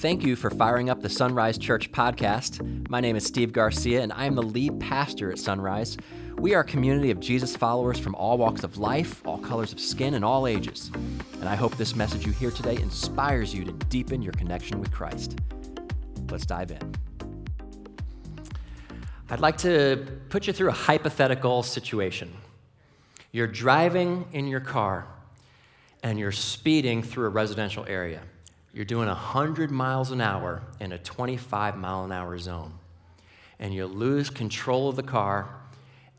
Thank you for firing up the Sunrise Church podcast. My name is Steve Garcia, and I am the lead pastor at Sunrise. We are a community of Jesus followers from all walks of life, all colors of skin, and all ages. And I hope this message you hear today inspires you to deepen your connection with Christ. Let's dive in. I'd like to put you through a hypothetical situation. You're driving in your car and you're speeding through a residential area. You're doing 100 miles an hour in a 25 mile an hour zone. And you lose control of the car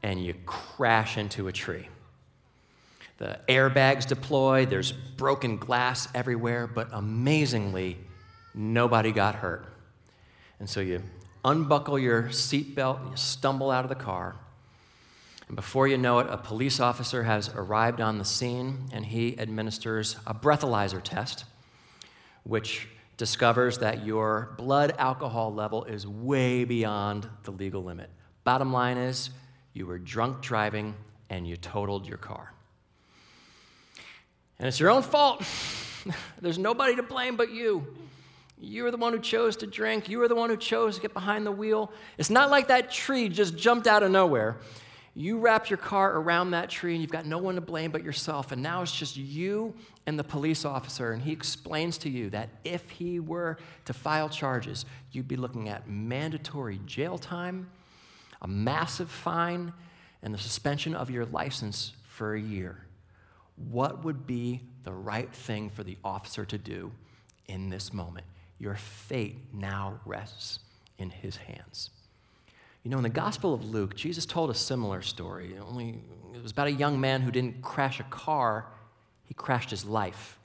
and you crash into a tree. The airbags deploy, there's broken glass everywhere, but amazingly, nobody got hurt. And so you unbuckle your seatbelt, you stumble out of the car, and before you know it, a police officer has arrived on the scene and he administers a breathalyzer test, which discovers that your blood alcohol level is way beyond the legal limit. Bottom line is, you were drunk driving and you totaled your car. And it's your own fault. There's nobody to blame but you. You were the one who chose to drink. You were the one who chose to get behind the wheel. It's not like that tree just jumped out of nowhere. You wrap your car around that tree and you've got no one to blame but yourself. And now it's just you and the police officer. And he explains to you that if he were to file charges, you'd be looking at mandatory jail time, a massive fine, and the suspension of your license for a year. What would be the right thing for the officer to do in this moment? Your fate now rests in his hands. You know, in the Gospel of Luke, Jesus told a similar story. Only it was about a young man who didn't crash a car, he crashed his life.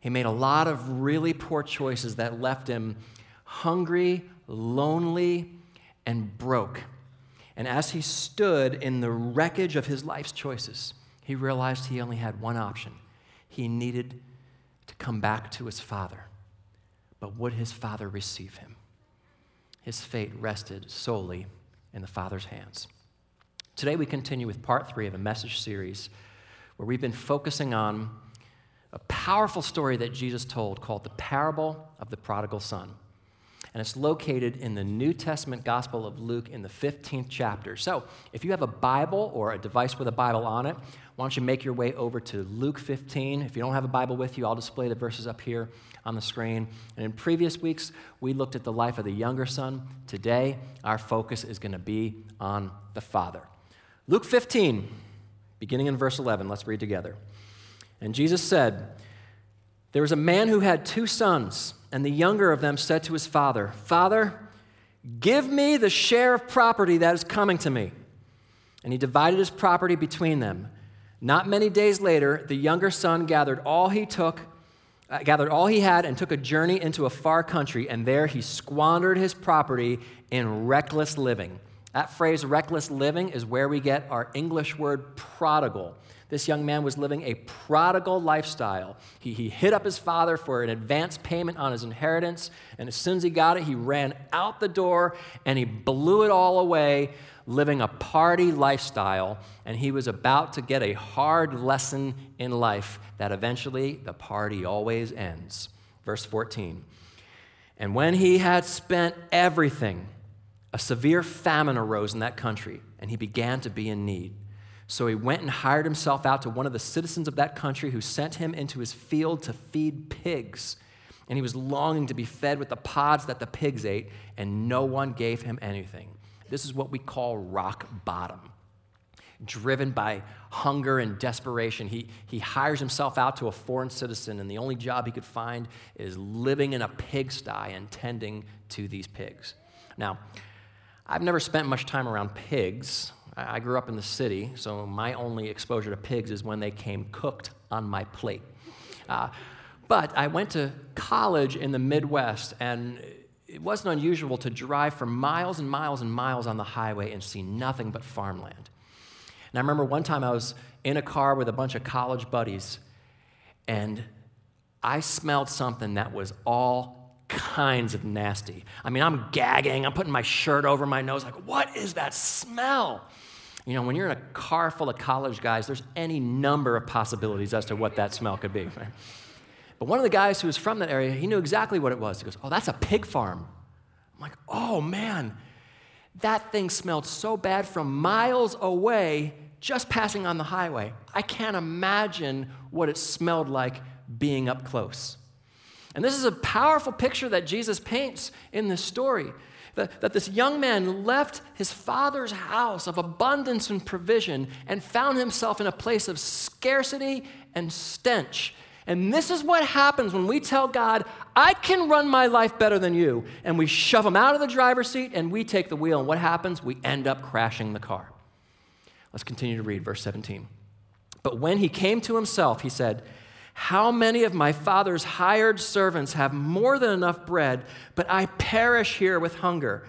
He made a lot of really poor choices that left him hungry, lonely, and broke. And as he stood in the wreckage of his life's choices, he realized he only had one option. He needed to come back to his father. But would his father receive him? His fate rested solely in the Father's hands. Today, we continue with part three of a message series where we've been focusing on a powerful story that Jesus told called the Parable of the Prodigal Son. And it's located in the New Testament Gospel of Luke in the 15th chapter. So, if you have a Bible or a device with a Bible on it, why don't you make your way over to Luke 15? If you don't have a Bible with you, I'll display the verses up here on the screen. And in previous weeks, we looked at the life of the younger son. Today, our focus is going to be on the father. Luke 15, beginning in verse 11. Let's read together. And Jesus said, There was a man who had two sons, and the younger of them said to his father, Father, give me the share of property that is coming to me. And he divided his property between them. Not many days later, the younger son gathered all he took, uh, gathered all he had, and took a journey into a far country, and there he squandered his property in reckless living. That phrase, reckless living, is where we get our English word prodigal. This young man was living a prodigal lifestyle. He, he hit up his father for an advance payment on his inheritance, and as soon as he got it, he ran out the door and he blew it all away living a party lifestyle, and he was about to get a hard lesson in life that eventually the party always ends. Verse 14. And when he had spent everything, a severe famine arose in that country, and he began to be in need. So he went and hired himself out to one of the citizens of that country who sent him into his field to feed pigs. And he was longing to be fed with the pods that the pigs ate, and no one gave him anything. This is what we call rock bottom. Driven by hunger and desperation, he, he hires himself out to a foreign citizen, and the only job he could find is living in a pigsty and tending to these pigs. Now, I've never spent much time around pigs. I grew up in the city, so my only exposure to pigs is when they came cooked on my plate. Uh, but I went to college in the Midwest, and it wasn't unusual to drive for miles and miles and miles on the highway and see nothing but farmland. And I remember one time I was in a car with a bunch of college buddies, and I smelled something that was all kinds of nasty. I mean, I'm gagging, I'm putting my shirt over my nose, like, what is that smell? You know, when you're in a car full of college guys, there's any number of possibilities as to what that smell could be. Right? But one of the guys who was from that area, he knew exactly what it was. He goes, Oh, that's a pig farm. I'm like, Oh, man. That thing smelled so bad from miles away, just passing on the highway. I can't imagine what it smelled like being up close. And this is a powerful picture that Jesus paints in this story. That, that this young man left his father's house of abundance and provision and found himself in a place of scarcity and stench. And this is what happens when we tell God, I can run my life better than you. And we shove him out of the driver's seat and we take the wheel. And what happens? We end up crashing the car. Let's continue to read verse 17. But when he came to himself, he said, how many of my father's hired servants have more than enough bread, but I perish here with hunger?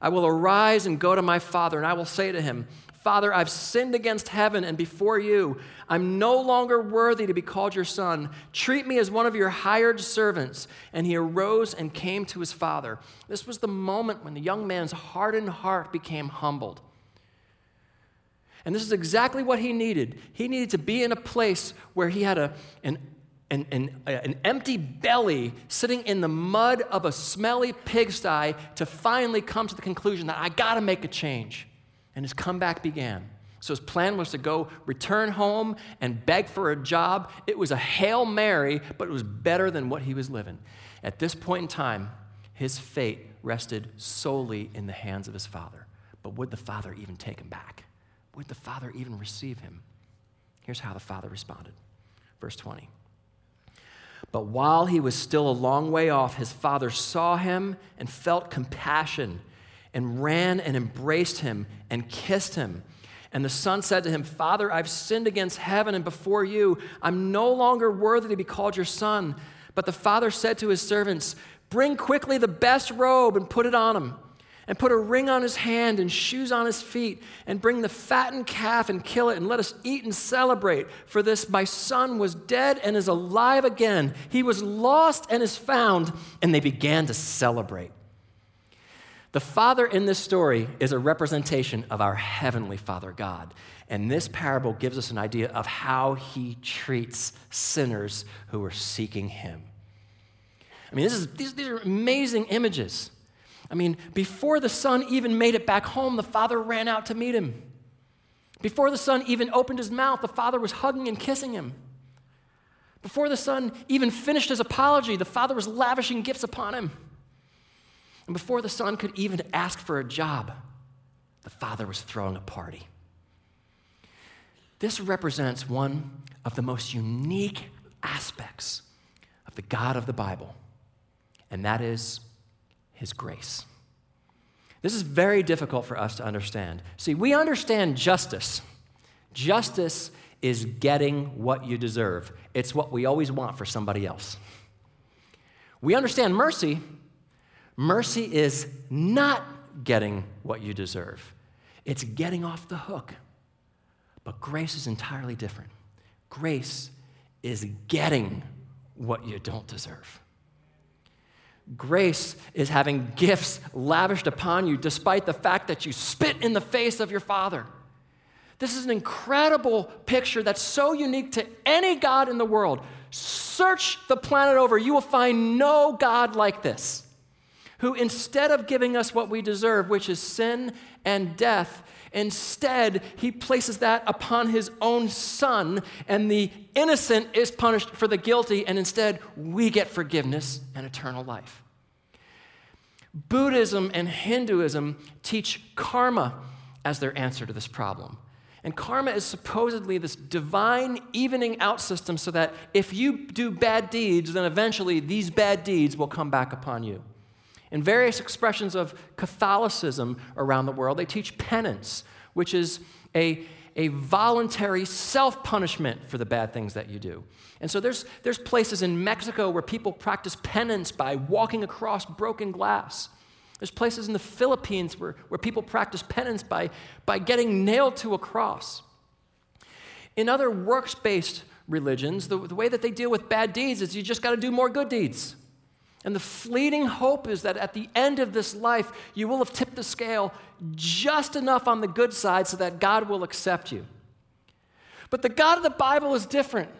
I will arise and go to my father, and I will say to him, Father, I've sinned against heaven and before you. I'm no longer worthy to be called your son. Treat me as one of your hired servants. And he arose and came to his father. This was the moment when the young man's hardened heart became humbled. And this is exactly what he needed. He needed to be in a place where he had a, an, an, an, an empty belly sitting in the mud of a smelly pigsty to finally come to the conclusion that I got to make a change. And his comeback began. So his plan was to go return home and beg for a job. It was a Hail Mary, but it was better than what he was living. At this point in time, his fate rested solely in the hands of his father. But would the father even take him back? Would the father even receive him? Here's how the father responded. Verse 20. But while he was still a long way off, his father saw him and felt compassion and ran and embraced him and kissed him. And the son said to him, Father, I've sinned against heaven and before you. I'm no longer worthy to be called your son. But the father said to his servants, Bring quickly the best robe and put it on him and put a ring on his hand and shoes on his feet, and bring the fattened calf and kill it, and let us eat and celebrate. For this my son was dead and is alive again. He was lost and is found. And they began to celebrate. The Father in this story is a representation of our Heavenly Father God. And this parable gives us an idea of how He treats sinners who are seeking Him. I mean, is, these, these are amazing images. I mean, before the son even made it back home, the father ran out to meet him. Before the son even opened his mouth, the father was hugging and kissing him. Before the son even finished his apology, the father was lavishing gifts upon him. And before the son could even ask for a job, the father was throwing a party. This represents one of the most unique aspects of the God of the Bible, and that is his grace. This is very difficult for us to understand. See, we understand justice. Justice is getting what you deserve, it's what we always want for somebody else. We understand mercy. Mercy is not getting what you deserve, it's getting off the hook. But grace is entirely different. Grace is getting what you don't deserve. Grace is having gifts lavished upon you despite the fact that you spit in the face of your Father. This is an incredible picture that's so unique to any God in the world. Search the planet over, you will find no God like this, who instead of giving us what we deserve, which is sin and death, instead he places that upon his own son, and the innocent is punished for the guilty, and instead we get forgiveness and eternal life. Buddhism and Hinduism teach karma as their answer to this problem. And karma is supposedly this divine evening out system so that if you do bad deeds, then eventually these bad deeds will come back upon you. In various expressions of Catholicism around the world, they teach penance, which is a, a voluntary self punishment for the bad things that you do. And so there's, there's places in Mexico where people practice penance by walking across broken glass. There's places in the Philippines where, where people practice penance by, by getting nailed to a cross. In other works based religions, the, the way that they deal with bad deeds is you just got to do more good deeds. And the fleeting hope is that at the end of this life, you will have tipped the scale just enough on the good side so that God will accept you. But the God of the Bible is different.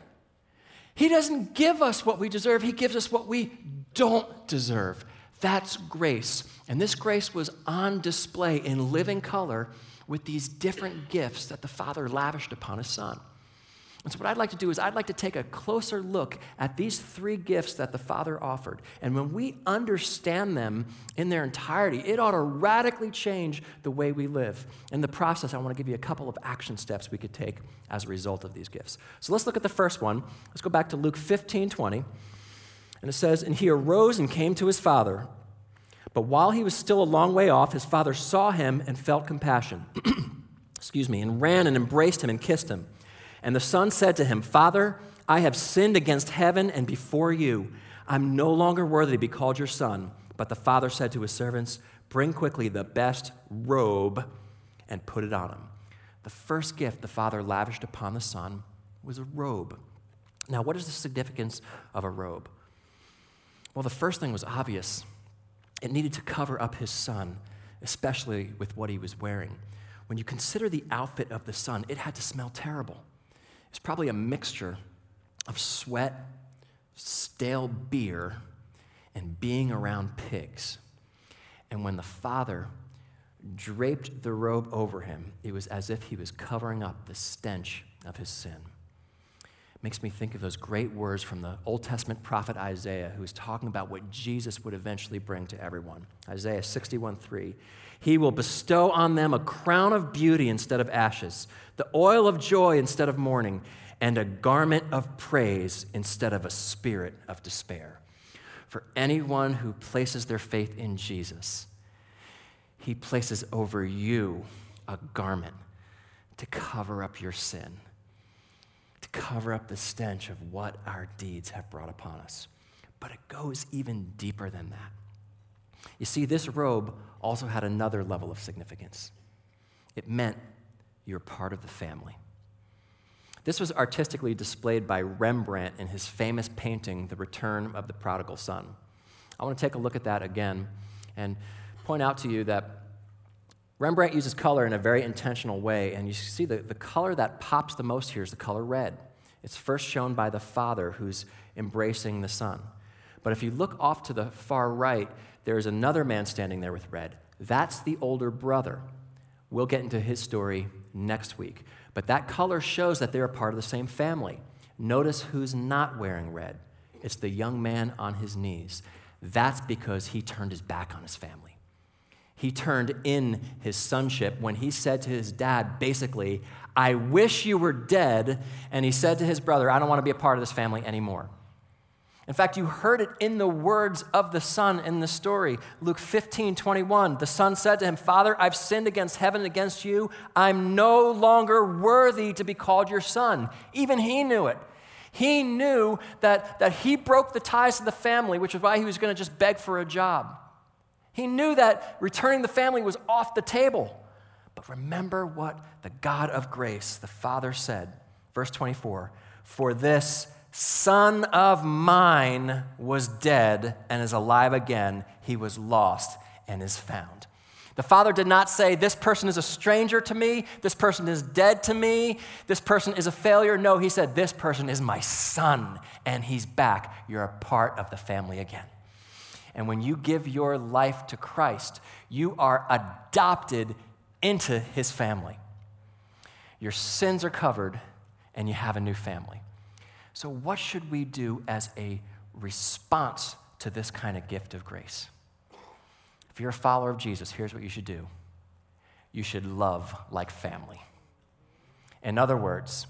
He doesn't give us what we deserve, He gives us what we don't deserve. That's grace. And this grace was on display in living color with these different gifts that the Father lavished upon His Son. And so, what I'd like to do is, I'd like to take a closer look at these three gifts that the Father offered. And when we understand them in their entirety, it ought to radically change the way we live. In the process, I want to give you a couple of action steps we could take as a result of these gifts. So, let's look at the first one. Let's go back to Luke 15 20. And it says, And he arose and came to his father. But while he was still a long way off, his father saw him and felt compassion. Excuse me, and ran and embraced him and kissed him. And the son said to him, Father, I have sinned against heaven and before you. I'm no longer worthy to be called your son. But the father said to his servants, Bring quickly the best robe and put it on him. The first gift the father lavished upon the son was a robe. Now, what is the significance of a robe? Well, the first thing was obvious it needed to cover up his son, especially with what he was wearing. When you consider the outfit of the son, it had to smell terrible. It's probably a mixture of sweat, stale beer, and being around pigs. And when the father draped the robe over him, it was as if he was covering up the stench of his sin. It makes me think of those great words from the Old Testament prophet Isaiah, who is talking about what Jesus would eventually bring to everyone. Isaiah 61 3. He will bestow on them a crown of beauty instead of ashes, the oil of joy instead of mourning, and a garment of praise instead of a spirit of despair. For anyone who places their faith in Jesus, he places over you a garment to cover up your sin, to cover up the stench of what our deeds have brought upon us. But it goes even deeper than that. You see, this robe also had another level of significance. It meant you're part of the family. This was artistically displayed by Rembrandt in his famous painting, The Return of the Prodigal Son. I want to take a look at that again and point out to you that Rembrandt uses color in a very intentional way, and you see the, the color that pops the most here is the color red. It's first shown by the father who's embracing the son. But if you look off to the far right, there's another man standing there with red. That's the older brother. We'll get into his story next week. But that color shows that they're part of the same family. Notice who's not wearing red. It's the young man on his knees. That's because he turned his back on his family. He turned in his sonship when he said to his dad, basically, I wish you were dead. And he said to his brother, I don't want to be a part of this family anymore. In fact, you heard it in the words of the son in the story. Luke 15, 21. The son said to him, Father, I've sinned against heaven and against you. I'm no longer worthy to be called your son. Even he knew it. He knew that, that he broke the ties of the family, which is why he was going to just beg for a job. He knew that returning the family was off the table. But remember what the God of grace, the Father, said. Verse 24 For this son of mine was dead and is alive again. He was lost and is found. The father did not say, This person is a stranger to me. This person is dead to me. This person is a failure. No, he said, This person is my son and he's back. You're a part of the family again. And when you give your life to Christ, you are adopted into his family. Your sins are covered and you have a new family. So, what should we do as a response to this kind of gift of grace? If you're a follower of Jesus, here's what you should do you should love like family. In other words,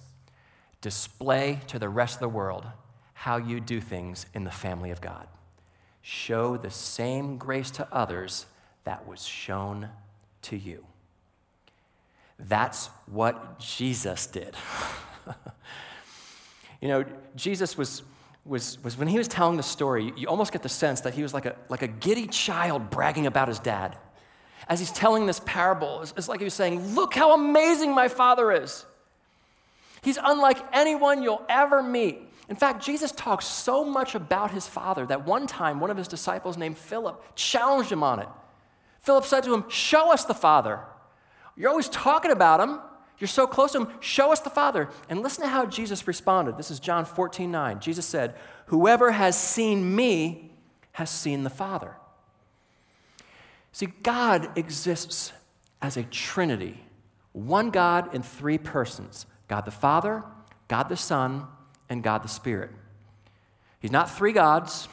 display to the rest of the world how you do things in the family of God. Show the same grace to others that was shown to you. That's what Jesus did. You know, Jesus was, was, was when he was telling the story, you almost get the sense that he was like a, like a giddy child bragging about his dad. As he's telling this parable, it's, it's like he was saying, Look how amazing my father is. He's unlike anyone you'll ever meet. In fact, Jesus talks so much about his father that one time one of his disciples named Philip challenged him on it. Philip said to him, Show us the Father. You're always talking about him. You're so close to him. Show us the Father. And listen to how Jesus responded. This is John 14, 9. Jesus said, Whoever has seen me has seen the Father. See, God exists as a trinity one God in three persons God the Father, God the Son, and God the Spirit. He's not three gods,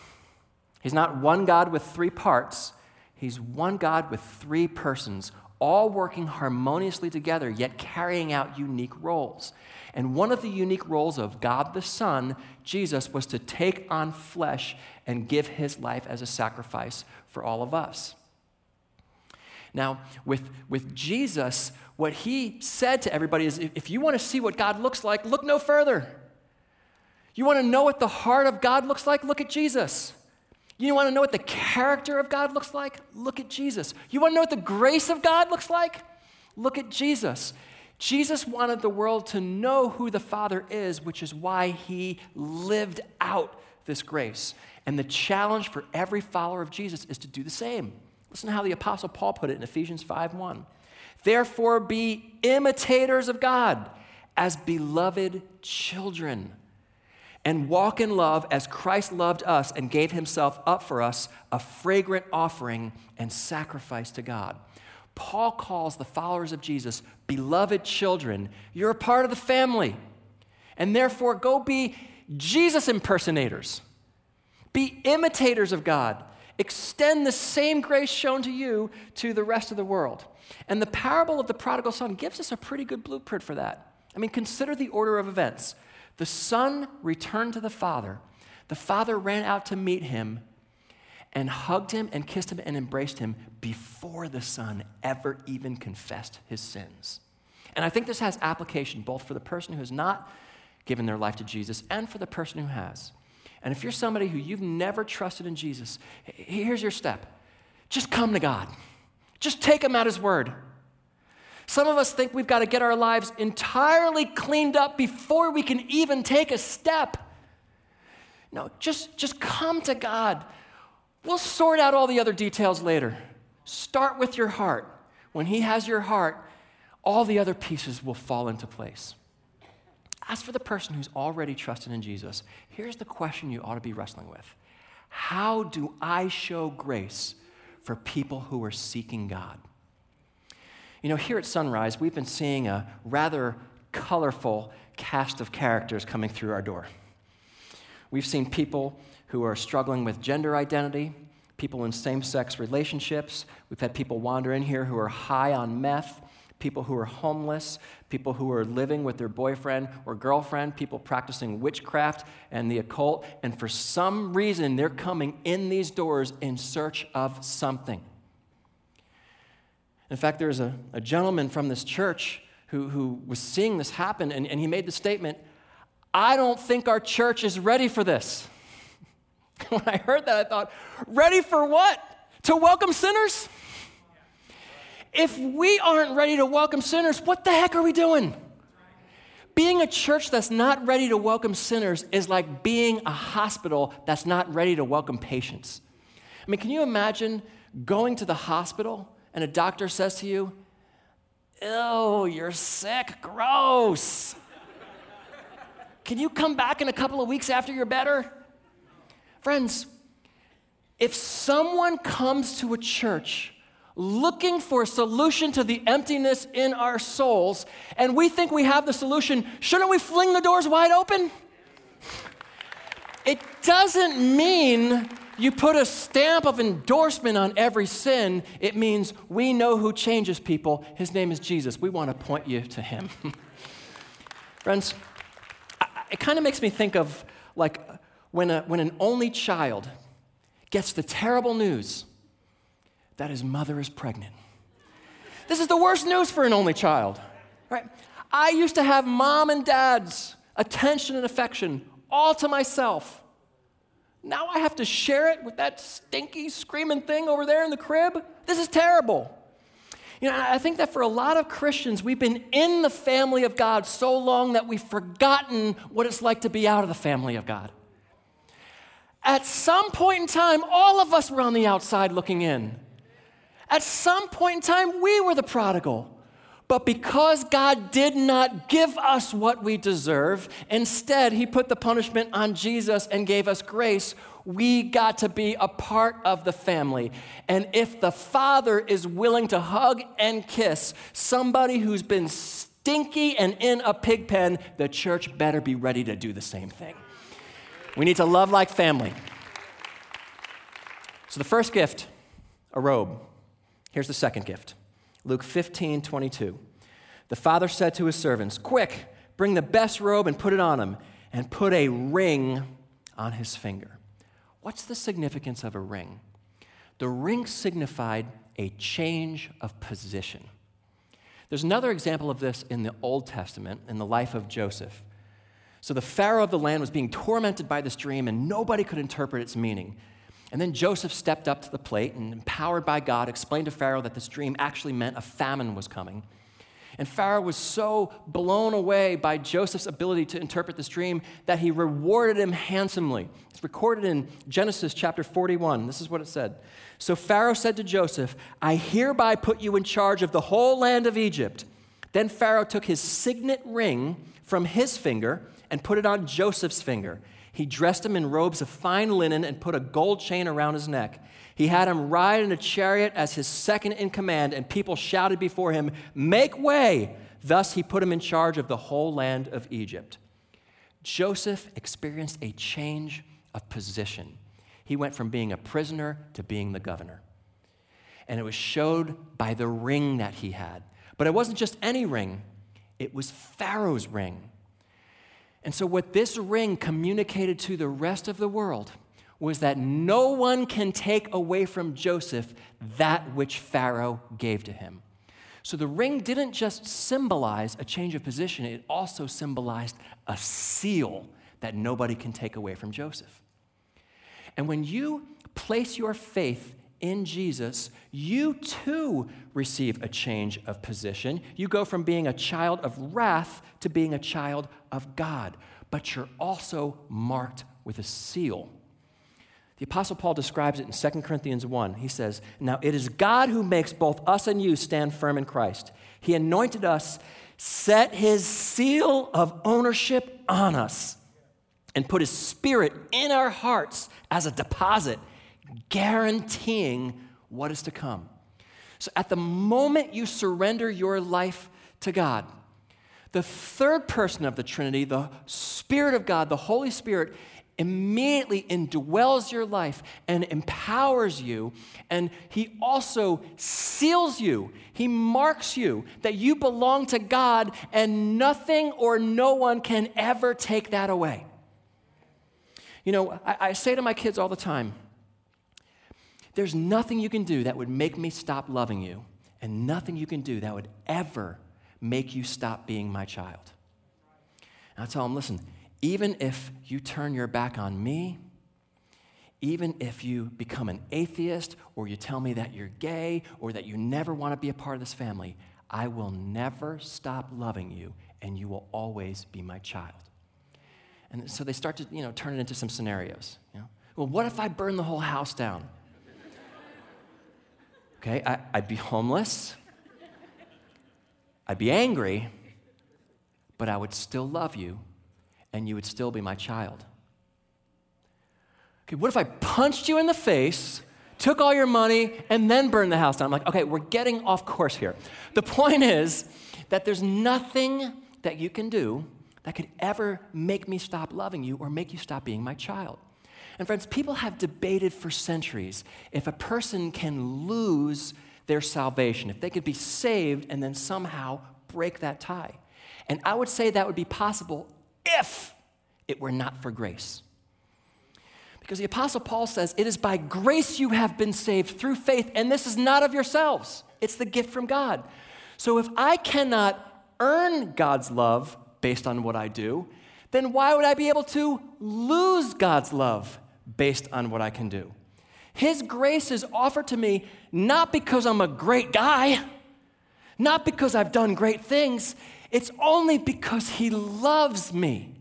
He's not one God with three parts. He's one God with three persons, all working harmoniously together, yet carrying out unique roles. And one of the unique roles of God the Son, Jesus, was to take on flesh and give his life as a sacrifice for all of us. Now, with, with Jesus, what he said to everybody is if you want to see what God looks like, look no further. You want to know what the heart of God looks like? Look at Jesus. You want to know what the character of God looks like? Look at Jesus. You want to know what the grace of God looks like? Look at Jesus. Jesus wanted the world to know who the Father is, which is why he lived out this grace. And the challenge for every follower of Jesus is to do the same. Listen to how the Apostle Paul put it in Ephesians 5 1. Therefore, be imitators of God as beloved children, and walk in love as Christ loved us and gave himself up for us, a fragrant offering and sacrifice to God. Paul calls the followers of Jesus beloved children. You're a part of the family. And therefore, go be Jesus impersonators. Be imitators of God. Extend the same grace shown to you to the rest of the world. And the parable of the prodigal son gives us a pretty good blueprint for that. I mean, consider the order of events. The son returned to the father. The father ran out to meet him and hugged him and kissed him and embraced him before the son ever even confessed his sins. And I think this has application both for the person who has not given their life to Jesus and for the person who has. And if you're somebody who you've never trusted in Jesus, here's your step just come to God. Just take him at his word. Some of us think we've got to get our lives entirely cleaned up before we can even take a step. No, just, just come to God. We'll sort out all the other details later. Start with your heart. When He has your heart, all the other pieces will fall into place. As for the person who's already trusted in Jesus, here's the question you ought to be wrestling with How do I show grace for people who are seeking God. You know, here at Sunrise, we've been seeing a rather colorful cast of characters coming through our door. We've seen people who are struggling with gender identity, people in same sex relationships. We've had people wander in here who are high on meth, people who are homeless, people who are living with their boyfriend or girlfriend, people practicing witchcraft and the occult, and for some reason they're coming in these doors in search of something. In fact, there's a, a gentleman from this church who, who was seeing this happen, and, and he made the statement I don't think our church is ready for this. when I heard that, I thought, ready for what? To welcome sinners? If we aren't ready to welcome sinners, what the heck are we doing? Being a church that's not ready to welcome sinners is like being a hospital that's not ready to welcome patients. I mean, can you imagine going to the hospital and a doctor says to you, Ew, you're sick, gross. Can you come back in a couple of weeks after you're better? Friends, if someone comes to a church looking for a solution to the emptiness in our souls, and we think we have the solution, shouldn't we fling the doors wide open? It doesn't mean you put a stamp of endorsement on every sin. It means we know who changes people. His name is Jesus. We want to point you to him. Friends, it kind of makes me think of like when, a, when an only child gets the terrible news that his mother is pregnant. This is the worst news for an only child, right? I used to have mom and dad's attention and affection all to myself. Now I have to share it with that stinky, screaming thing over there in the crib. This is terrible. You know, I think that for a lot of Christians, we've been in the family of God so long that we've forgotten what it's like to be out of the family of God. At some point in time, all of us were on the outside looking in. At some point in time, we were the prodigal. But because God did not give us what we deserve, instead, He put the punishment on Jesus and gave us grace. We got to be a part of the family. And if the Father is willing to hug and kiss somebody who's been stinky and in a pig pen, the church better be ready to do the same thing. We need to love like family. So the first gift, a robe. Here's the second gift Luke 15, 22. The father said to his servants, Quick, bring the best robe and put it on him, and put a ring on his finger. What's the significance of a ring? The ring signified a change of position. There's another example of this in the Old Testament in the life of Joseph. So the Pharaoh of the land was being tormented by this dream, and nobody could interpret its meaning. And then Joseph stepped up to the plate and, empowered by God, explained to Pharaoh that this dream actually meant a famine was coming. And Pharaoh was so blown away by Joseph's ability to interpret this dream that he rewarded him handsomely. It's recorded in Genesis chapter 41. This is what it said. So Pharaoh said to Joseph, I hereby put you in charge of the whole land of Egypt. Then Pharaoh took his signet ring from his finger and put it on Joseph's finger. He dressed him in robes of fine linen and put a gold chain around his neck. He had him ride in a chariot as his second in command, and people shouted before him, Make way! Thus he put him in charge of the whole land of Egypt. Joseph experienced a change of position. He went from being a prisoner to being the governor. And it was showed by the ring that he had. But it wasn't just any ring, it was Pharaoh's ring. And so, what this ring communicated to the rest of the world was that no one can take away from Joseph that which Pharaoh gave to him. So, the ring didn't just symbolize a change of position, it also symbolized a seal that nobody can take away from Joseph. And when you place your faith in Jesus, you too receive a change of position. You go from being a child of wrath to being a child of God, but you're also marked with a seal. The Apostle Paul describes it in 2 Corinthians 1. He says, Now it is God who makes both us and you stand firm in Christ. He anointed us, set his seal of ownership on us, and put his spirit in our hearts as a deposit guaranteeing what is to come. So at the moment you surrender your life to God, the third person of the Trinity, the Spirit of God, the Holy Spirit, immediately indwells your life and empowers you. And He also seals you, He marks you that you belong to God, and nothing or no one can ever take that away. You know, I, I say to my kids all the time, there's nothing you can do that would make me stop loving you, and nothing you can do that would ever make you stop being my child. And I tell him, listen, even if you turn your back on me, even if you become an atheist or you tell me that you're gay or that you never want to be a part of this family, I will never stop loving you and you will always be my child. And so they start to, you know, turn it into some scenarios. You know? Well, what if I burn the whole house down? Okay, I, I'd be homeless, I'd be angry, but I would still love you and you would still be my child. Okay, what if I punched you in the face, took all your money, and then burned the house down? I'm like, okay, we're getting off course here. The point is that there's nothing that you can do that could ever make me stop loving you or make you stop being my child. And friends, people have debated for centuries if a person can lose their salvation, if they could be saved and then somehow break that tie. And I would say that would be possible if it were not for grace. Because the Apostle Paul says, It is by grace you have been saved through faith, and this is not of yourselves, it's the gift from God. So if I cannot earn God's love based on what I do, then why would I be able to lose God's love based on what I can do. His grace is offered to me not because I'm a great guy, not because I've done great things. It's only because He loves me.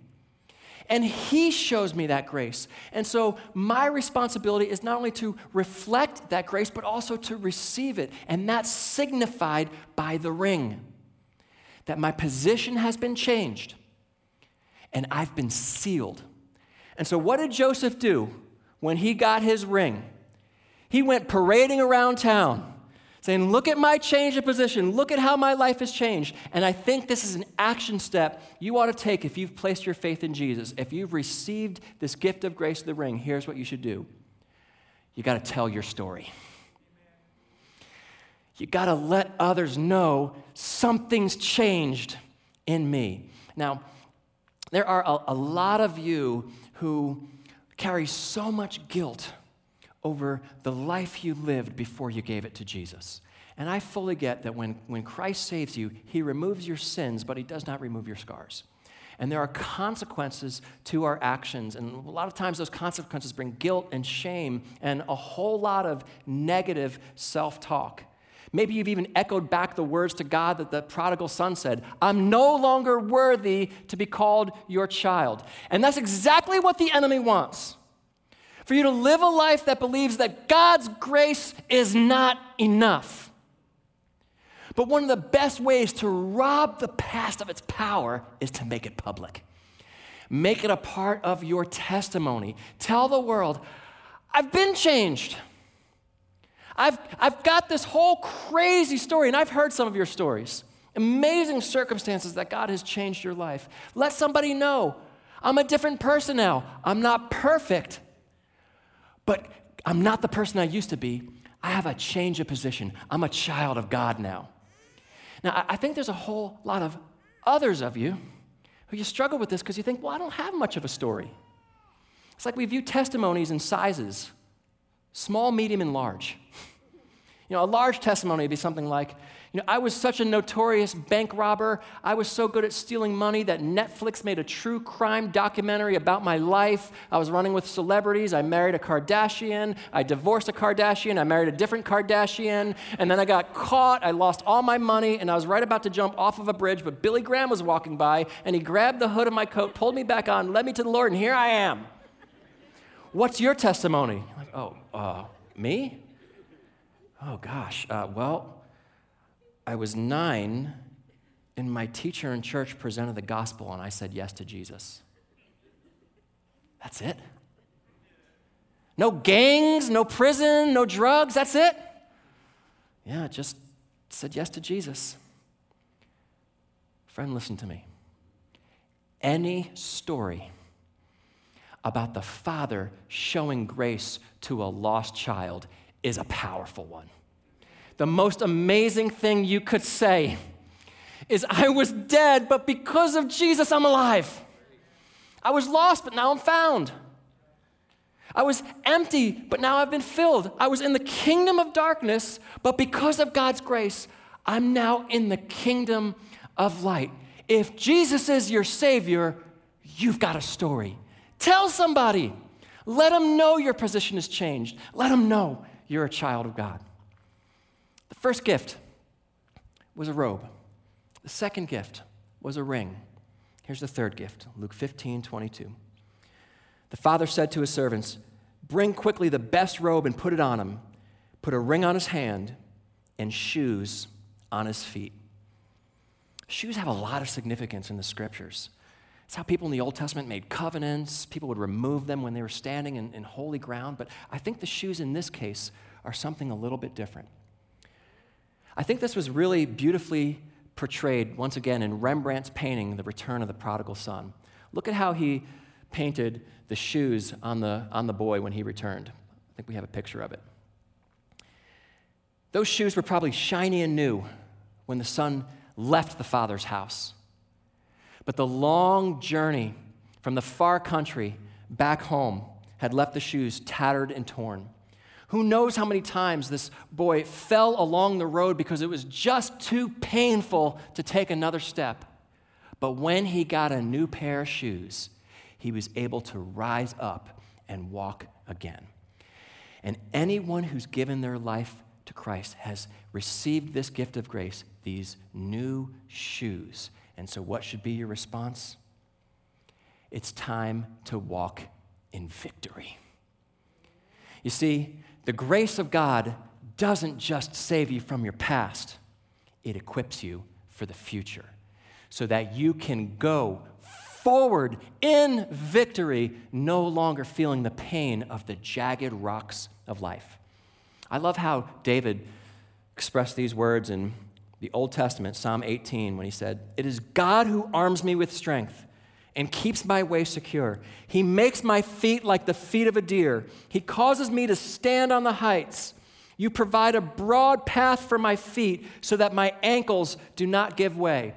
And He shows me that grace. And so my responsibility is not only to reflect that grace, but also to receive it. And that's signified by the ring. that my position has been changed and I've been sealed. And so, what did Joseph do when he got his ring? He went parading around town saying, Look at my change of position. Look at how my life has changed. And I think this is an action step you ought to take if you've placed your faith in Jesus. If you've received this gift of grace of the ring, here's what you should do you got to tell your story. You got to let others know something's changed in me. Now, there are a, a lot of you who carry so much guilt over the life you lived before you gave it to Jesus. And I fully get that when, when Christ saves you, he removes your sins, but he does not remove your scars. And there are consequences to our actions. And a lot of times those consequences bring guilt and shame and a whole lot of negative self talk. Maybe you've even echoed back the words to God that the prodigal son said I'm no longer worthy to be called your child. And that's exactly what the enemy wants for you to live a life that believes that God's grace is not enough. But one of the best ways to rob the past of its power is to make it public. Make it a part of your testimony. Tell the world, I've been changed. I've, I've got this whole crazy story, and I've heard some of your stories. Amazing circumstances that God has changed your life. Let somebody know I'm a different person now. I'm not perfect, but I'm not the person I used to be. I have a change of position. I'm a child of God now. Now, I think there's a whole lot of others of you who you struggle with this because you think, well, I don't have much of a story. It's like we view testimonies in sizes small, medium, and large. You know, a large testimony would be something like, you know, I was such a notorious bank robber. I was so good at stealing money that Netflix made a true crime documentary about my life. I was running with celebrities. I married a Kardashian. I divorced a Kardashian. I married a different Kardashian. And then I got caught. I lost all my money. And I was right about to jump off of a bridge. But Billy Graham was walking by and he grabbed the hood of my coat, pulled me back on, led me to the Lord, and here I am. What's your testimony? Like, oh, uh, me? Oh, gosh. Uh, well, I was nine, and my teacher in church presented the gospel, and I said yes to Jesus. That's it. No gangs, no prison, no drugs, that's it. Yeah, just said yes to Jesus. Friend, listen to me. Any story about the Father showing grace to a lost child is a powerful one the most amazing thing you could say is, I was dead, but because of Jesus, I'm alive. I was lost, but now I'm found. I was empty, but now I've been filled. I was in the kingdom of darkness, but because of God's grace, I'm now in the kingdom of light. If Jesus is your Savior, you've got a story. Tell somebody. Let them know your position has changed. Let them know you're a child of God. The first gift was a robe. The second gift was a ring. Here's the third gift Luke 15, 22. The father said to his servants, Bring quickly the best robe and put it on him. Put a ring on his hand and shoes on his feet. Shoes have a lot of significance in the scriptures. It's how people in the Old Testament made covenants. People would remove them when they were standing in, in holy ground. But I think the shoes in this case are something a little bit different. I think this was really beautifully portrayed once again in Rembrandt's painting, The Return of the Prodigal Son. Look at how he painted the shoes on the, on the boy when he returned. I think we have a picture of it. Those shoes were probably shiny and new when the son left the father's house. But the long journey from the far country back home had left the shoes tattered and torn. Who knows how many times this boy fell along the road because it was just too painful to take another step. But when he got a new pair of shoes, he was able to rise up and walk again. And anyone who's given their life to Christ has received this gift of grace, these new shoes. And so, what should be your response? It's time to walk in victory. You see, the grace of God doesn't just save you from your past, it equips you for the future. so that you can go forward in victory, no longer feeling the pain of the jagged rocks of life. I love how David expressed these words in the Old Testament, Psalm 18, when he said, It is God who arms me with strength and keeps my way secure. He makes my feet like the feet of a deer. He causes me to stand on the heights. You provide a broad path for my feet so that my ankles do not give way.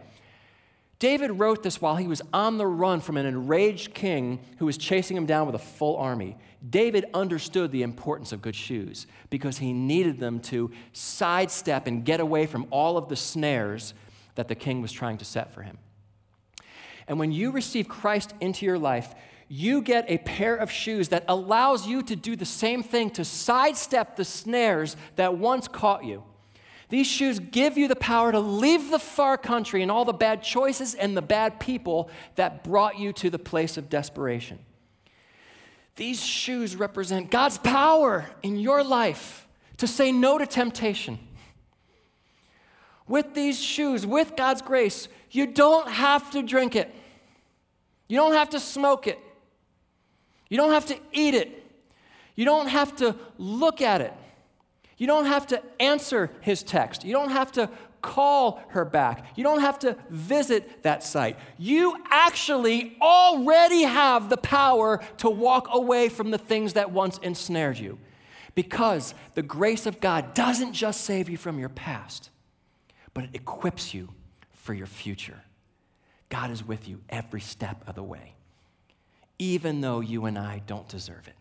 David wrote this while he was on the run from an enraged king who was chasing him down with a full army. David understood the importance of good shoes because he needed them to sidestep and get away from all of the snares that the king was trying to set for him. And when you receive Christ into your life, you get a pair of shoes that allows you to do the same thing to sidestep the snares that once caught you. These shoes give you the power to leave the far country and all the bad choices and the bad people that brought you to the place of desperation. These shoes represent God's power in your life to say no to temptation. With these shoes, with God's grace, you don't have to drink it. You don't have to smoke it. You don't have to eat it. You don't have to look at it. You don't have to answer his text. You don't have to call her back. You don't have to visit that site. You actually already have the power to walk away from the things that once ensnared you. Because the grace of God doesn't just save you from your past, but it equips you for your future. God is with you every step of the way, even though you and I don't deserve it.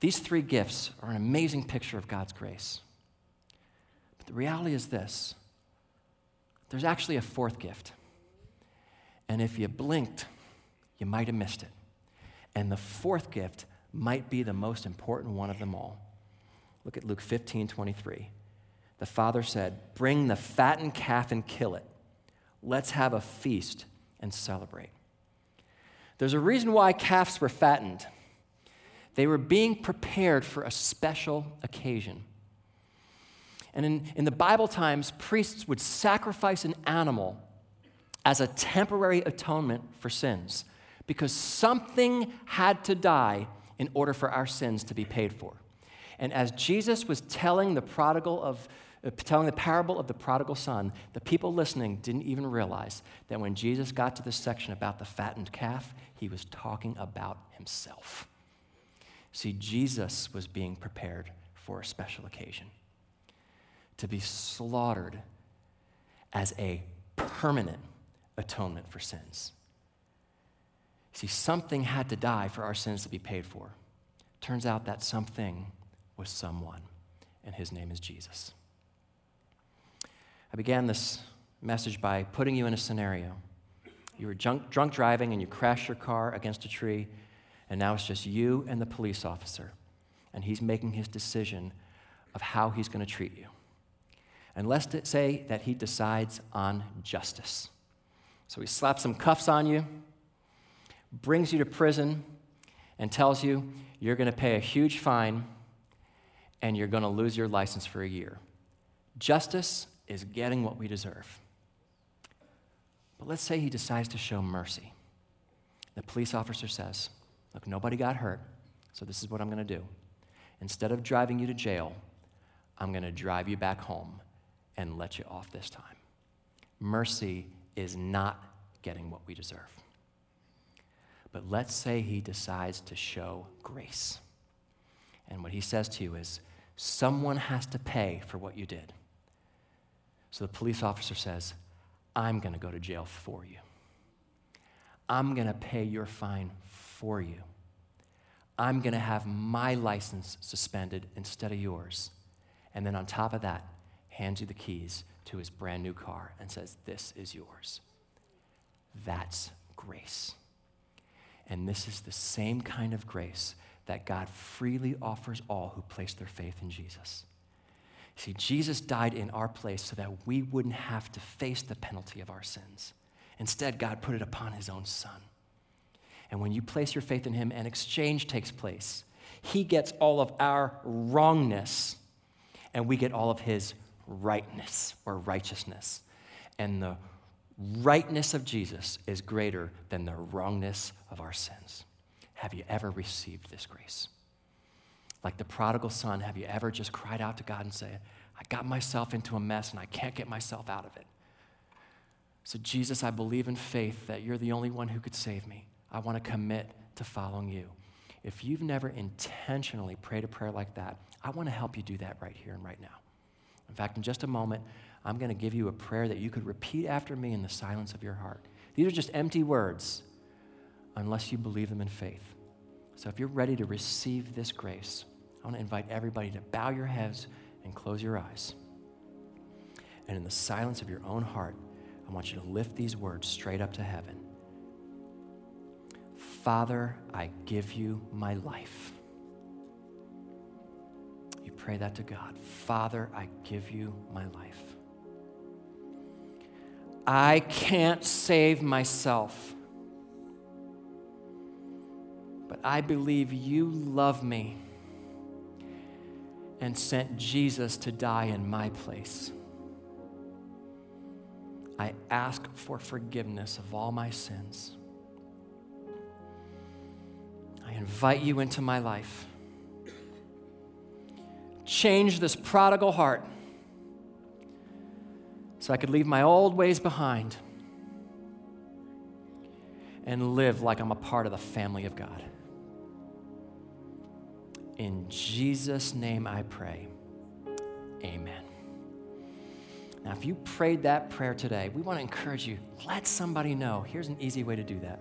These three gifts are an amazing picture of God's grace. But the reality is this there's actually a fourth gift. And if you blinked, you might have missed it. And the fourth gift might be the most important one of them all. Look at Luke 15 23. The father said, Bring the fattened calf and kill it. Let's have a feast and celebrate. There's a reason why calves were fattened. They were being prepared for a special occasion. And in, in the Bible times, priests would sacrifice an animal as a temporary atonement for sins because something had to die in order for our sins to be paid for. And as Jesus was telling the prodigal of uh, telling the parable of the prodigal son, the people listening didn't even realize that when Jesus got to this section about the fattened calf, he was talking about himself. See, Jesus was being prepared for a special occasion to be slaughtered as a permanent atonement for sins. See, something had to die for our sins to be paid for. Turns out that something was someone, and his name is Jesus. I began this message by putting you in a scenario. You were drunk, drunk driving and you crashed your car against a tree and now it's just you and the police officer. And he's making his decision of how he's going to treat you. And let's say that he decides on justice. So he slaps some cuffs on you, brings you to prison, and tells you you're going to pay a huge fine and you're going to lose your license for a year. Justice is getting what we deserve. But let's say he decides to show mercy. The police officer says, Look, nobody got hurt, so this is what I'm going to do. Instead of driving you to jail, I'm going to drive you back home and let you off this time. Mercy is not getting what we deserve. But let's say he decides to show grace. And what he says to you is, someone has to pay for what you did. So the police officer says, I'm going to go to jail for you. I'm going to pay your fine for you. I'm going to have my license suspended instead of yours. And then on top of that, hands you the keys to his brand new car and says, This is yours. That's grace. And this is the same kind of grace that God freely offers all who place their faith in Jesus. See, Jesus died in our place so that we wouldn't have to face the penalty of our sins. Instead, God put it upon his own son. And when you place your faith in Him, an exchange takes place. He gets all of our wrongness, and we get all of His rightness or righteousness. And the rightness of Jesus is greater than the wrongness of our sins. Have you ever received this grace? Like the prodigal son, have you ever just cried out to God and said, I got myself into a mess and I can't get myself out of it? So, Jesus, I believe in faith that you're the only one who could save me. I want to commit to following you. If you've never intentionally prayed a prayer like that, I want to help you do that right here and right now. In fact, in just a moment, I'm going to give you a prayer that you could repeat after me in the silence of your heart. These are just empty words unless you believe them in faith. So if you're ready to receive this grace, I want to invite everybody to bow your heads and close your eyes. And in the silence of your own heart, I want you to lift these words straight up to heaven. Father, I give you my life. You pray that to God. Father, I give you my life. I can't save myself, but I believe you love me and sent Jesus to die in my place. I ask for forgiveness of all my sins. I invite you into my life. Change this prodigal heart so I could leave my old ways behind and live like I'm a part of the family of God. In Jesus' name I pray. Amen. Now, if you prayed that prayer today, we want to encourage you let somebody know. Here's an easy way to do that.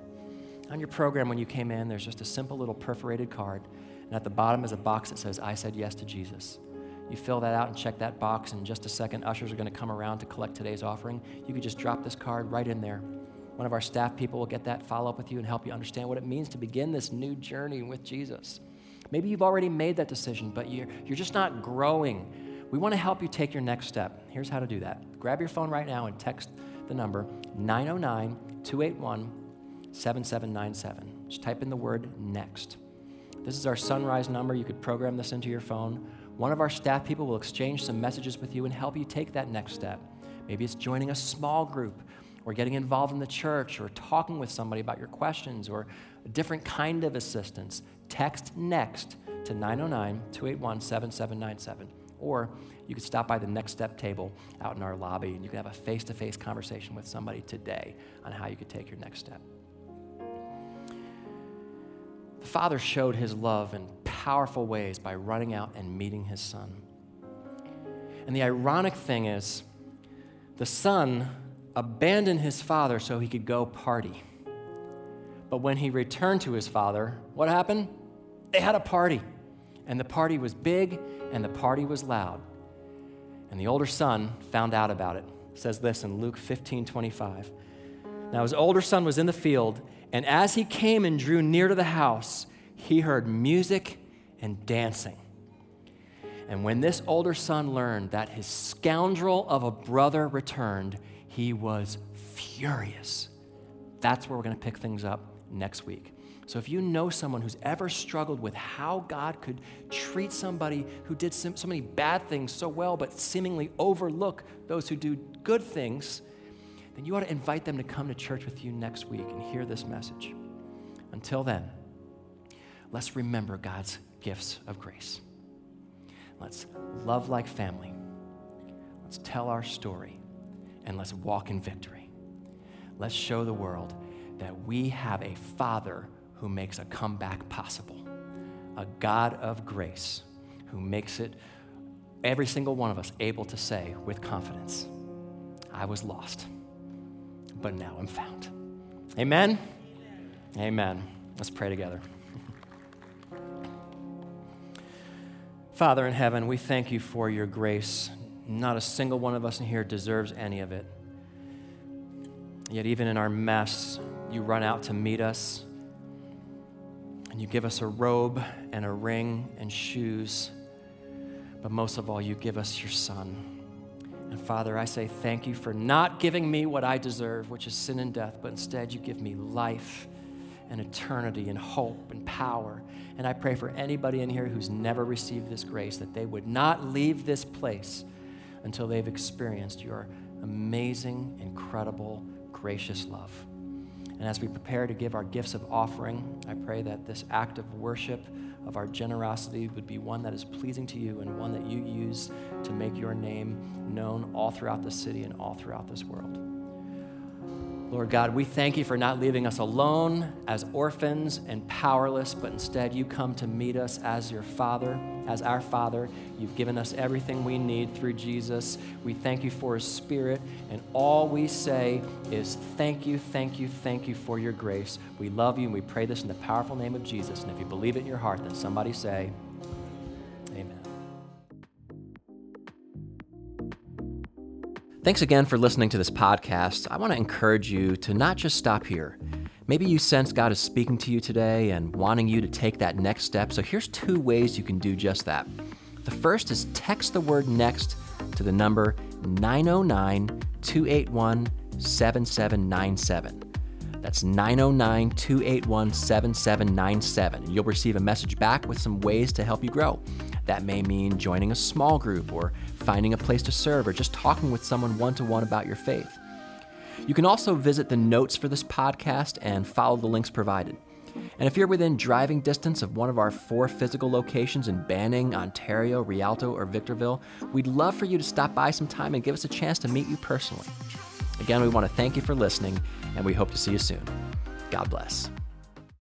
On your program, when you came in, there's just a simple little perforated card, and at the bottom is a box that says, I said yes to Jesus. You fill that out and check that box, and in just a second, ushers are going to come around to collect today's offering. You could just drop this card right in there. One of our staff people will get that, follow up with you, and help you understand what it means to begin this new journey with Jesus. Maybe you've already made that decision, but you're, you're just not growing. We want to help you take your next step. Here's how to do that grab your phone right now and text the number 909 281 7797. Just type in the word next. This is our sunrise number. You could program this into your phone. One of our staff people will exchange some messages with you and help you take that next step. Maybe it's joining a small group or getting involved in the church or talking with somebody about your questions or a different kind of assistance. Text next to 909 281 7797. Or you could stop by the next step table out in our lobby and you could have a face to face conversation with somebody today on how you could take your next step. The Father showed his love in powerful ways by running out and meeting his Son. And the ironic thing is, the Son abandoned his Father so he could go party. But when he returned to his Father, what happened? They had a party. And the party was big and the party was loud. And the older son found out about it. it says this in Luke 15 25. Now his older son was in the field, and as he came and drew near to the house, he heard music and dancing. And when this older son learned that his scoundrel of a brother returned, he was furious. That's where we're going to pick things up next week. So if you know someone who's ever struggled with how God could treat somebody who did so many bad things so well, but seemingly overlook those who do good things, then you ought to invite them to come to church with you next week and hear this message. Until then, let's remember God's gifts of grace. Let's love like family. Let's tell our story. And let's walk in victory. Let's show the world that we have a Father who makes a comeback possible, a God of grace who makes it, every single one of us, able to say with confidence, I was lost, but now I'm found. Amen? Amen. Amen. Let's pray together. Father in heaven, we thank you for your grace. Not a single one of us in here deserves any of it. Yet, even in our mess, you run out to meet us and you give us a robe and a ring and shoes. But most of all, you give us your son. And Father, I say thank you for not giving me what I deserve, which is sin and death, but instead you give me life and eternity and hope and power. And I pray for anybody in here who's never received this grace that they would not leave this place until they've experienced your amazing, incredible gracious love. And as we prepare to give our gifts of offering, I pray that this act of worship, of our generosity, would be one that is pleasing to you and one that you use to make your name known all throughout the city and all throughout this world. Lord God, we thank you for not leaving us alone as orphans and powerless, but instead you come to meet us as your Father, as our Father. You've given us everything we need through Jesus. We thank you for his Spirit, and all we say is thank you, thank you, thank you for your grace. We love you, and we pray this in the powerful name of Jesus. And if you believe it in your heart, then somebody say, Thanks again for listening to this podcast. I want to encourage you to not just stop here. Maybe you sense God is speaking to you today and wanting you to take that next step. So here's two ways you can do just that. The first is text the word next to the number 909 281 7797. That's 909 281 7797. You'll receive a message back with some ways to help you grow. That may mean joining a small group or finding a place to serve, or just talking with someone one to one about your faith. You can also visit the notes for this podcast and follow the links provided. And if you're within driving distance of one of our four physical locations in Banning, Ontario, Rialto, or Victorville, we'd love for you to stop by sometime and give us a chance to meet you personally. Again, we want to thank you for listening, and we hope to see you soon. God bless.